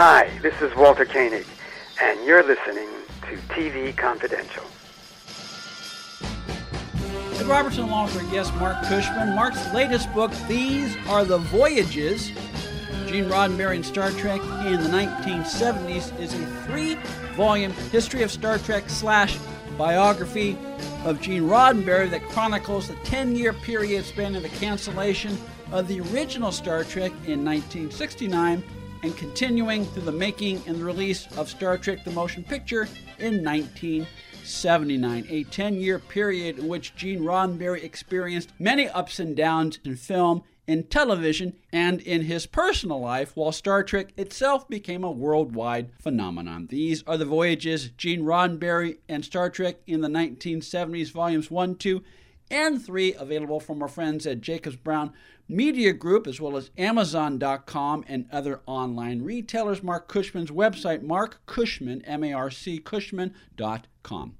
Hi, this is Walter Koenig, and you're listening to TV Confidential. Ed Robertson along with our guest Marc Cushman. Marc's latest book, These Are the Voyages, Gene Roddenberry and Star Trek in the 1970s, is a three-volume history of Star Trek slash biography of Gene Roddenberry that chronicles the 10-year period spanning the cancellation of the original Star Trek in 1969 and continuing through the making and the release of Star Trek the Motion Picture in 1979, a 10 year period in which Gene Roddenberry experienced many ups and downs in film, in television, and in his personal life, while Star Trek itself became a worldwide phenomenon. These are the voyages Gene Roddenberry and Star Trek in the 1970s, volumes 1, 2, and 3, available from our friends at Jacobs Brown Media Group, as well as Amazon.com and other online retailers. Marc Cushman's website, Marc Cushman, M A R C, Cushman.com.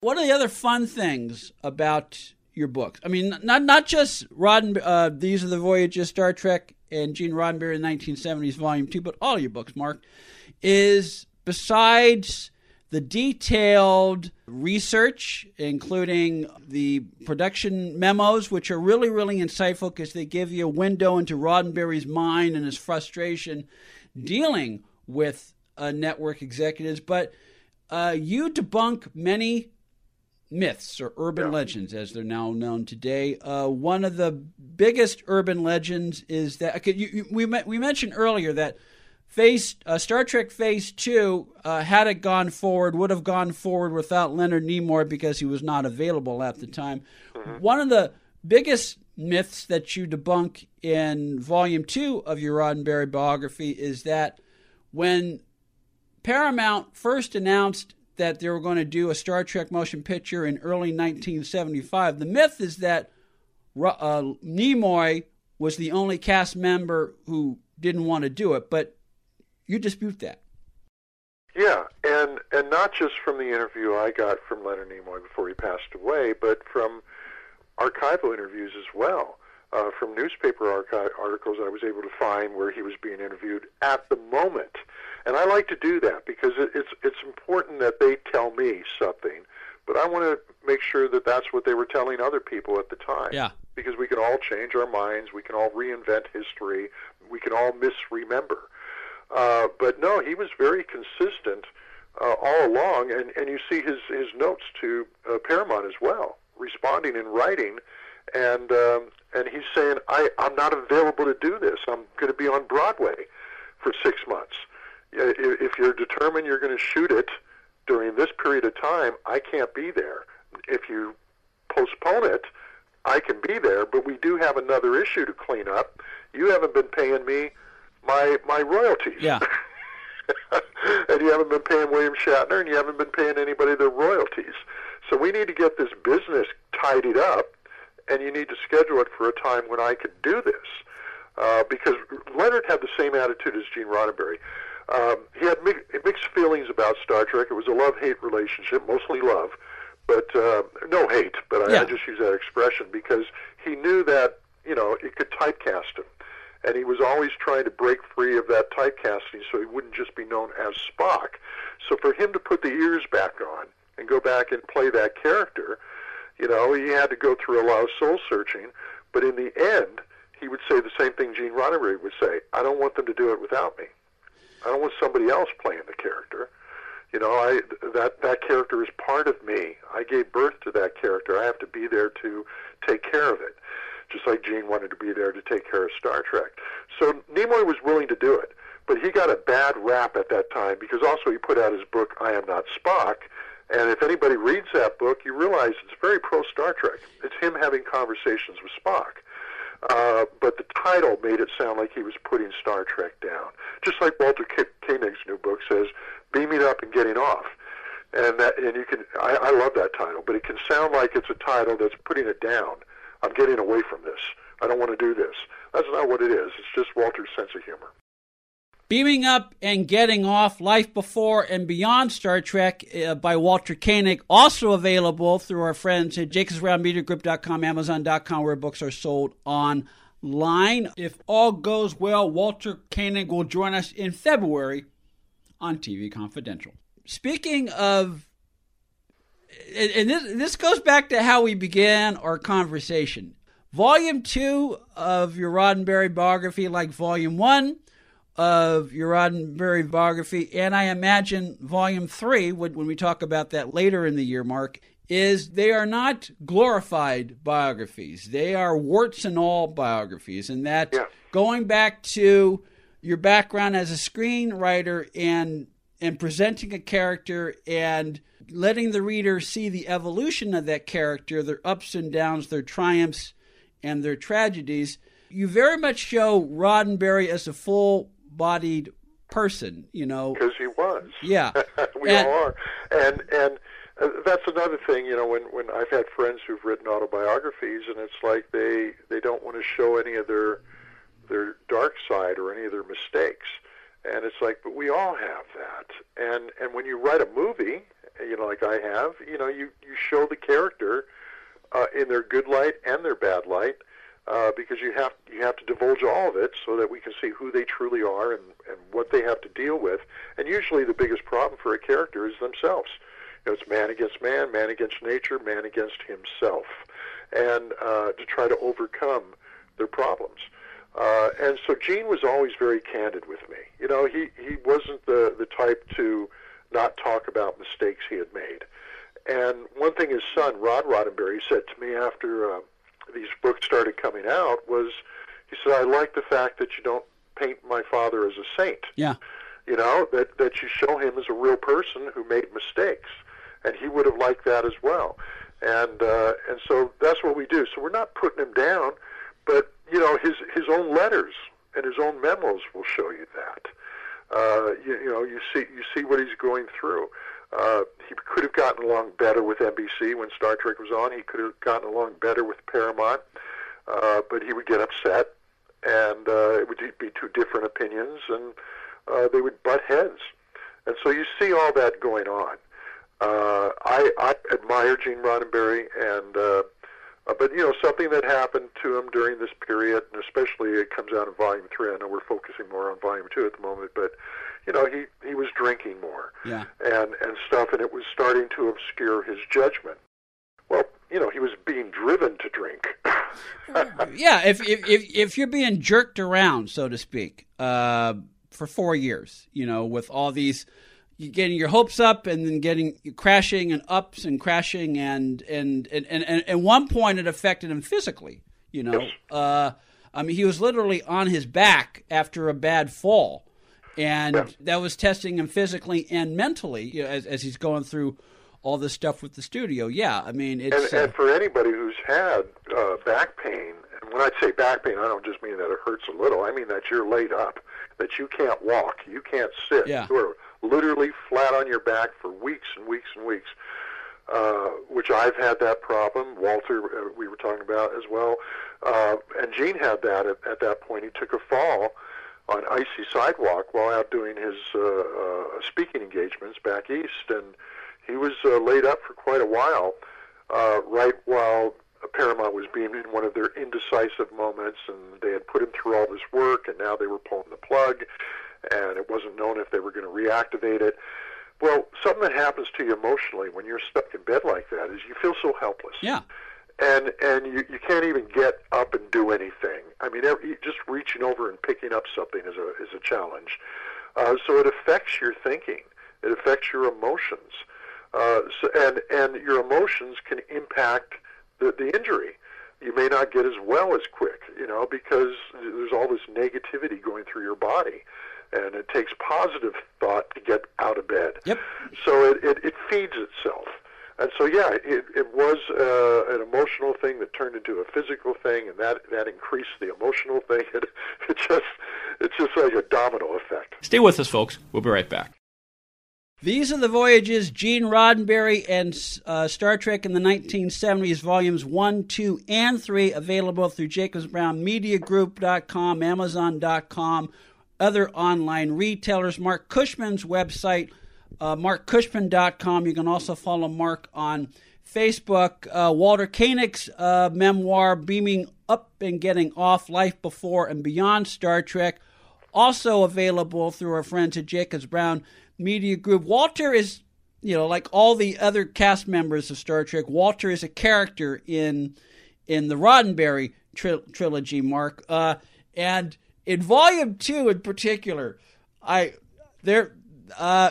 What are the other fun things about your books? I mean, not not just Rodden, uh, These Are the Voyages, Star Trek, and Gene Roddenberry in the 1970s, Volume 2, but all your books, Marc, is besides the detailed research, including the production memos, which are really, really insightful because they give you a window into Roddenberry's mind and his frustration dealing with uh, network executives. But uh, you debunk many myths or urban yeah. legends, as they're now known today. Uh, one of the biggest urban legends is that you, you, we we mentioned earlier that Phase uh, Star Trek Phase Two, uh, had it gone forward, would have gone forward without Leonard Nimoy because he was not available at the time. Mm-hmm. One of the biggest myths that you debunk in Volume Two of your Roddenberry biography is that when Paramount first announced that they were going to do a Star Trek motion picture in early 1975, the myth is that uh, Nimoy was the only cast member who didn't want to do it, but you dispute that. Yeah, and and not just from the interview I got from Leonard Nimoy before he passed away, but from archival interviews as well. Uh, from newspaper archi- articles I was able to find where he was being interviewed at the moment, and I like to do that because it, it's it's important that they tell me something, but I want to make sure that that's what they were telling other people at the time. Yeah. Because we can all change our minds, we can all reinvent history, we can all misremember. Uh, but no, he was very consistent uh, all along, and, and you see his, his notes to uh, Paramount as well, responding in writing, and um, and he's saying, I, I'm not available to do this. I'm going to be on Broadway for six months. If you're determined you're going to shoot it during this period of time, I can't be there. If you postpone it, I can be there, but we do have another issue to clean up. You haven't been paying me my my royalties. Yeah. and you haven't been paying William Shatner, and you haven't been paying anybody their royalties. So we need to get this business tidied up, and you need to schedule it for a time when I could do this. Uh, because Leonard had the same attitude as Gene Roddenberry. Um, he had mi- mixed feelings about Star Trek. It was a love-hate relationship, mostly love, but uh, no hate. But I, yeah. I just use that expression because he knew that you know it could typecast him and he was always trying to break free of that typecasting so he wouldn't just be known as Spock. So for him to put the ears back on and go back and play that character, you know, he had to go through a lot of soul searching. But in the end, he would say the same thing Gene Roddenberry would say: "I don't want them to do it without me. I don't want somebody else playing the character. You know, I that that character is part of me. I gave birth to that character. I have to be there to take care of it." Just like Gene wanted to be there to take care of Star Trek. So Nimoy was willing to do it, but he got a bad rap at that time because also he put out his book I Am Not Spock, and if anybody reads that book, you realize it's very pro Star Trek. It's him having conversations with Spock. Uh, but the title made it sound like he was putting Star Trek down, just like Walter K- Koenig's new book says, "Beaming up and getting off." And that, and you can, I, I love that title, but it can sound like it's a title that's putting it down. I'm getting away from this. I don't want to do this. That's not what it is. It's just Walter's sense of humor. Beaming Up and Getting Off Life Before and Beyond Star Trek uh, by Walter Koenig, also available through our friends at jacobsbrownmediagroup.com, amazon.com, where books are sold online. line. If all goes well, Walter Koenig will join us in February on TV Confidential. Speaking of, and this, this goes back to how we began our conversation. Volume two of your Roddenberry biography, like volume one of your Roddenberry biography, and I imagine volume three, when, when we talk about that later in the year, Marc, is they are not glorified biographies. They are warts and all biographies. And that yeah. going back to your background as a screenwriter and and presenting a character and letting the reader see the evolution of that character, their ups and downs, their triumphs and their tragedies, you very much show Roddenberry as a full bodied person, you know. Because he was. Yeah. we and, all are. And and uh, that's another thing, you know, when when I've had friends who've written autobiographies, and it's like they they don't want to show any of their their dark side or any of their mistakes, and it's like, but we all have that, and and when you write a movie, you know, like I have, you know, you you show the character uh, in their good light and their bad light, uh, because you have you have to divulge all of it so that we can see who they truly are and and what they have to deal with, and usually the biggest problem for a character is themselves. Know, it's man against man, man against nature, man against himself, and uh, to try to overcome their problems. Uh, and so Gene was always very candid with me. You know, he, he wasn't the, the type to not talk about mistakes he had made. And one thing his son, Rod Roddenberry, said to me after uh, these books started coming out was, he said, I like the fact that you don't paint my father as a saint. Yeah. You know, that, that you show him as a real person who made mistakes and he would have liked that as well. And uh, and so that's what we do. So we're not putting him down, but you know his his own letters and his own memos will show you that. Uh, you, you know you see you see what he's going through. Uh, he could have gotten along better with NBC when Star Trek was on. He could have gotten along better with Paramount, uh, but he would get upset, and uh, it would be two different opinions, and uh, they would butt heads. And so you see all that going on. Uh, I, I admire Gene Roddenberry, and uh, uh, but you know something that happened to him during this period, and especially it comes out in Volume Three. I know we're focusing more on Volume Two at the moment, but you know he he was drinking more, yeah. and and stuff, and it was starting to obscure his judgment. Well, you know he was being driven to drink. yeah, if, if if if you're being jerked around, so to speak, uh, for four years, you know, with all these you getting your hopes up and then getting crashing and ups and crashing and and and and, and at one point it affected him physically. You know, uh, I mean, he was literally on his back after a bad fall, and that was testing him physically and mentally you know, as, as he's going through all this stuff with the studio. Yeah, I mean, it's and, and uh, for anybody who's had uh, back pain, and when I say back pain, I don't just mean that it hurts a little. I mean that you're laid up, that you can't walk, you can't sit. Yeah. You're literally flat on your back for weeks and weeks and weeks. Uh, which I've had that problem. Walter, uh, we were talking about as well, uh, and Gene had that at, at that point. He took a fall on icy sidewalk while out doing his uh, uh, speaking engagements back east, and he was uh, laid up for quite a while. Uh, right while Paramount was being in one of their indecisive moments, and they had put him through all this work, and now they were pulling the plug and it wasn't known if they were going to reactivate it. Well, something that happens to you emotionally when you're stuck in bed like that is you feel so helpless. Yeah. And and you, you can't even get up and do anything. I mean, every, just reaching over and picking up something is a is a challenge. Uh, so it affects your thinking. It affects your emotions. Uh, so, and and your emotions can impact the, the injury. You may not get as well as quick, you know, because there's all this negativity going through your body and it takes positive thought to get out of bed. Yep. So it, it, it feeds itself. And so, yeah, it, it was uh, an emotional thing that turned into a physical thing, and that, that increased the emotional thing. It, it just, it's just like a domino effect. Stay with us, folks. We'll be right back. These are the voyages Gene Roddenberry and uh, Star Trek in the 1970s, volumes 1, 2, and 3, available through JacobsBrownMediaGroup.com, Amazon.com, other online retailers. Marc Cushman's website, uh, marccushman.com. You can also follow Marc on Facebook. Uh, Walter Koenig's uh, memoir, Beaming Up and Getting Off Life Before and Beyond Star Trek. Also available through our friends at Jacobs Brown Media Group. Walter is, you know, like all the other cast members of Star Trek, Walter is a character in in the Roddenberry tri- trilogy, Marc. Uh, and in Volume Two, in particular, I there uh,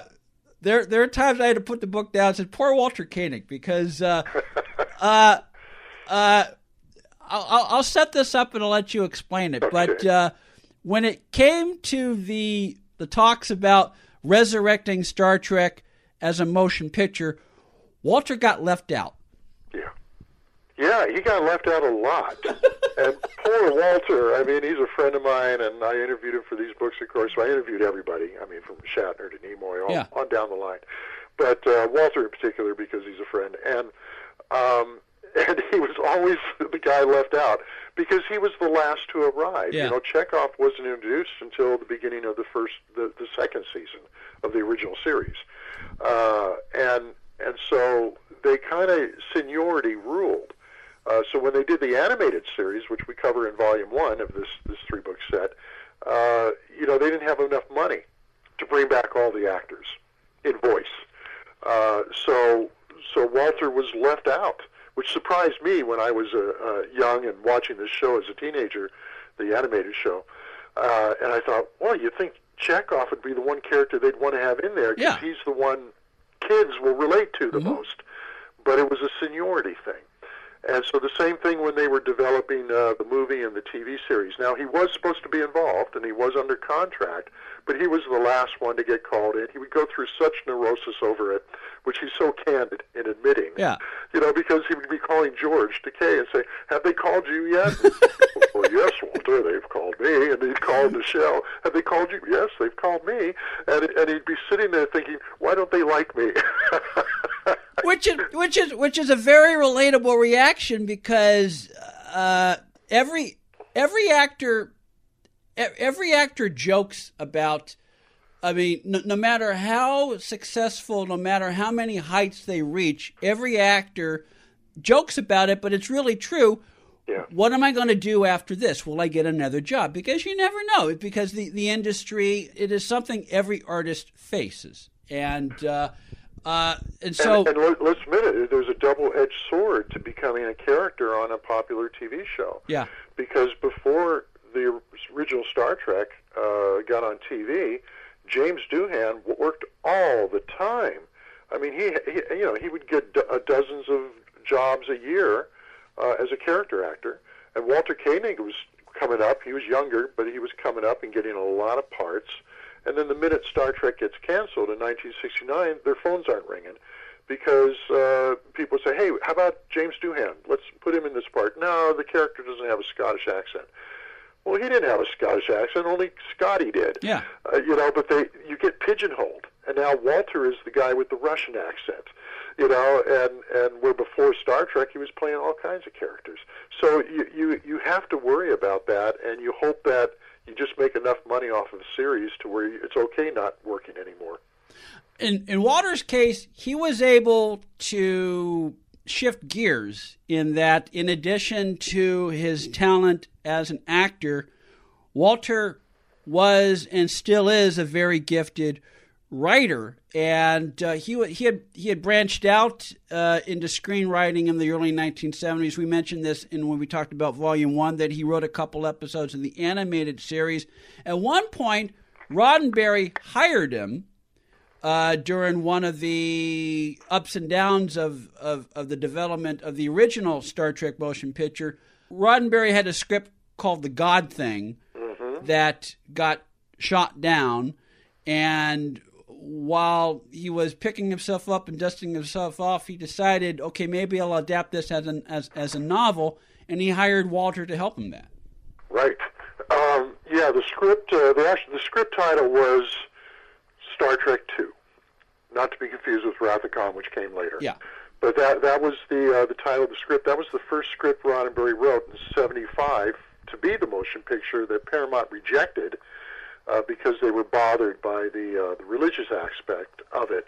there there are times I had to put the book down and said, "Poor Walter Koenig," because uh, uh, uh, I'll, I'll set this up and I'll let you explain it. Okay. But uh, when it came to the the talks about resurrecting Star Trek as a motion picture, Walter got left out. Yeah. He got left out a lot. and poor Walter, I mean, he's a friend of mine, and I interviewed him for these books, of course. So I interviewed everybody, I mean, from Shatner to Nimoy, on, Yeah. on down the line. But uh, Walter in particular, because he's a friend. And um, and he was always the guy left out because he was the last to arrive. Yeah. You know, Chekhov wasn't introduced until the beginning of the first, the, the second season of the original series, uh, and and so they kind of seniority ruled. Uh, so when they did the animated series, which we cover in volume one of this this three book set, uh, you know they didn't have enough money to bring back all the actors in voice. Uh, so so Walter was left out, which surprised me when I was uh, uh, young and watching this show as a teenager, the animated show. Uh, and I thought, well, you'd think Chekhov would be the one character they'd want to have in there because Yeah. he's the one kids will relate to the most. But it was a seniority thing. And so the same thing when they were developing uh, the movie and the TV series. Now he was supposed to be involved and he was under contract, but he was the last one to get called in. He would go through such neurosis over it, which he's so candid in admitting. Yeah. You know, because he would be calling George Takei and say, "Have they called you yet?" well, yes, Walter, they've called me, and he'd call Nichelle. Have they called you? Yes, they've called me, and and he'd be sitting there thinking, "Why don't they like me?" which is which is which is a very relatable reaction because uh, every every actor every actor jokes about I mean no, no matter how successful no matter how many heights they reach every actor jokes about it but it's really true Yeah. what am I going to do after this? Will I get another job? Because you never know. Because the, the industry, it is something every artist faces. And uh, uh, and so and, and let, let's admit it, there's a double-edged sword to becoming a character on a popular TV show. yeah, Because before the original Star Trek uh, got on TV, James Doohan worked all the time. I mean, he, he you know he would get do- uh, dozens of jobs a year uh, as a character actor, and Walter Koenig was coming up. He was younger, but he was coming up and getting a lot of parts. And then the minute Star Trek gets canceled in 1969, their phones aren't ringing because uh, people say, "Hey, how about James Doohan? Let's put him in this part." No, the character doesn't have a Scottish accent. Well, he didn't have a Scottish accent. Only Scotty did. Yeah. Uh, you know, but they you get pigeonholed, and now Walter is the guy with the Russian accent. You know, and and where before Star Trek he was playing all kinds of characters. So you you you have to worry about that, and you hope that you just make enough money off of the series to where it's okay not working anymore. in in Walter's case, he was able to shift gears in that, in addition to his talent as an actor, Walter was and still is a very gifted writer, and uh, he he had he had branched out uh, into screenwriting in the early 1970s. We mentioned this in when we talked about Volume One that he wrote a couple episodes in the animated series. At one point, Roddenberry hired him uh, during one of the ups and downs of, of, of the development of the original Star Trek motion picture. Roddenberry had a script called The God Thing that got shot down, and while he was picking himself up and dusting himself off, he decided, okay, maybe I'll adapt this as an as, as a novel, and he hired Walter to help him that. Right. Um, yeah, the script. Uh, the actual, the script title was Star Trek Two, not to be confused with Wrath of which came later. Yeah. But that that was the uh, the title of the script. That was the first script Roddenberry wrote in '75 to be the motion picture that Paramount rejected uh, because they were bothered by the uh, the religious aspect of it.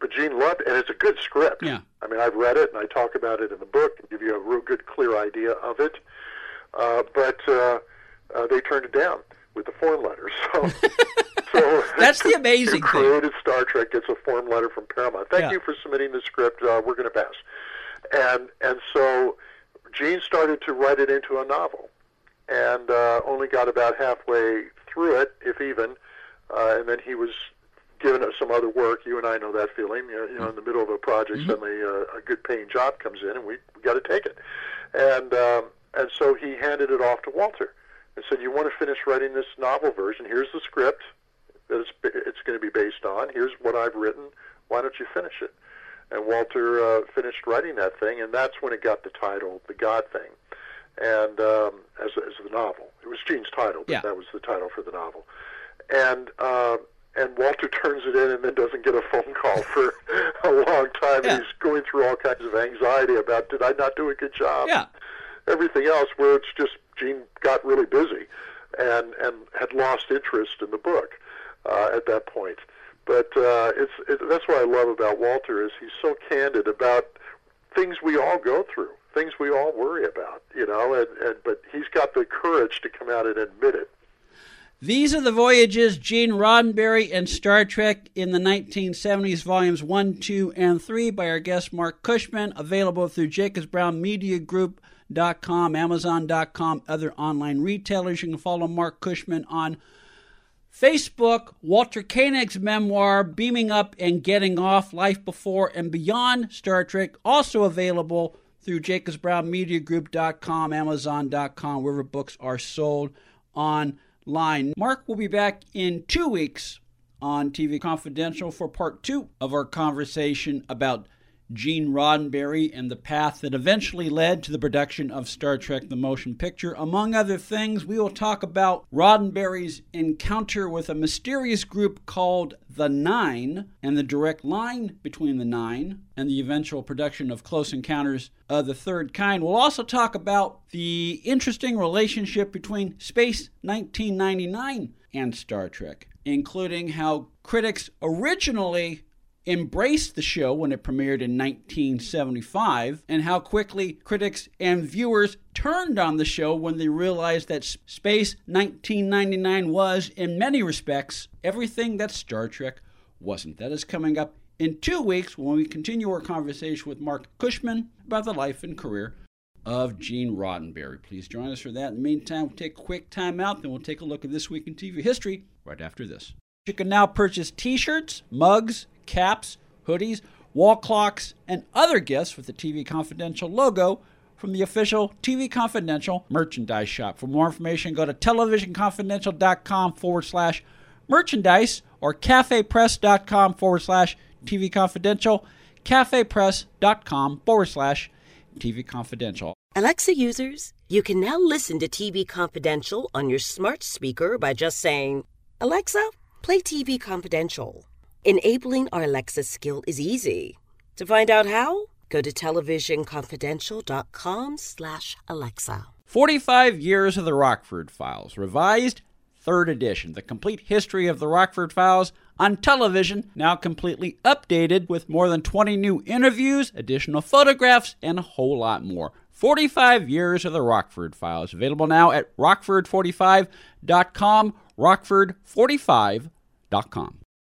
But Gene loved, and it's a good script. Yeah. I mean, I've read it and I talk about it in the book and give you a real good, clear idea of it. uh, but uh, uh, they turned it down with the form letter. So, so that's the amazing thing. who created Star Trek gets a form letter from Paramount. Thank Yeah. you for submitting the script. Uh, we're going to pass. And and so Gene started to write it into a novel, and uh, only got about halfway through it, if even. Uh, and then he was given some other work. You and I know that feeling. You know, you know in the middle of a project, suddenly uh, a good paying job comes in, and we, we got to take it. And um, and so he handed it off to Walter and said, "You want to finish writing this novel version? Here's the script that it's it's going to be based on. Here's what I've written. Why don't you finish it?" And Walter uh, finished writing that thing, and that's when it got the title, The God Thing, and um, as as the novel. It was Gene's title, but Yeah. that was the title for the novel. And uh, and Walter turns it in and then doesn't get a phone call for a long time. Yeah. He's going through all kinds of anxiety about did I not do a good job? Yeah. everything else where it's just Gene got really busy and and had lost interest in the book uh, at that point. But uh, it's it, that's what I love about Walter is he's so candid about things we all go through, things we all worry about, you know. And, and but he's got the courage to come out and admit it. These are the voyages Gene Roddenberry and Star Trek in the 1970s, volumes 1, 2, and 3 by our guest Marc Cushman, available through Jacobs Brown Media Group.com, Amazon.com, other online retailers. You can follow Marc Cushman on Facebook, Walter Koenig's memoir, Beaming Up and Getting Off Life Before and Beyond Star Trek, also available through jacobsbrownmediagroup.com, amazon.com, wherever books are sold online. Marc will be back in two weeks on TV Confidential for part two of our conversation about Gene Roddenberry and the path that eventually led to the production of Star Trek the Motion Picture. Among other things, we will talk about Roddenberry's encounter with a mysterious group called the Nine and the direct line between the Nine and the eventual production of Close Encounters of the Third Kind. We'll also talk about the interesting relationship between Space 1999 and Star Trek, including how critics originally embraced the show when it premiered in 1975 and how quickly critics and viewers turned on the show when they realized that Space 1999 was, in many respects, everything that Star Trek wasn't. That is coming up in two weeks when we continue our conversation with Marc Cushman about the life and career of Gene Roddenberry. Please join us for that. In the meantime, we'll take a quick time out, then we'll take a look at this week in TV history right after this. You can now purchase t shirts, mugs, caps, hoodies, wall clocks, and other gifts with the TV Confidential logo from the official TV Confidential merchandise shop. For more information, go to televisionconfidential.com forward slash merchandise or cafepress.com forward slash TV Confidential, cafepress.com forward slash TV Confidential. Alexa users, you can now listen to TV Confidential on your smart speaker by just saying, Alexa, play TV Confidential. Enabling our Alexa skill is easy. To find out how, go to televisionconfidential.com slash Alexa. 45 Years of the Rockford Files, revised, third edition. The complete history of the Rockford Files on television, now completely updated with more than 20 new interviews, additional photographs, and a whole lot more. 45 Years of the Rockford Files, available now at rockford45.com, rockford45.com.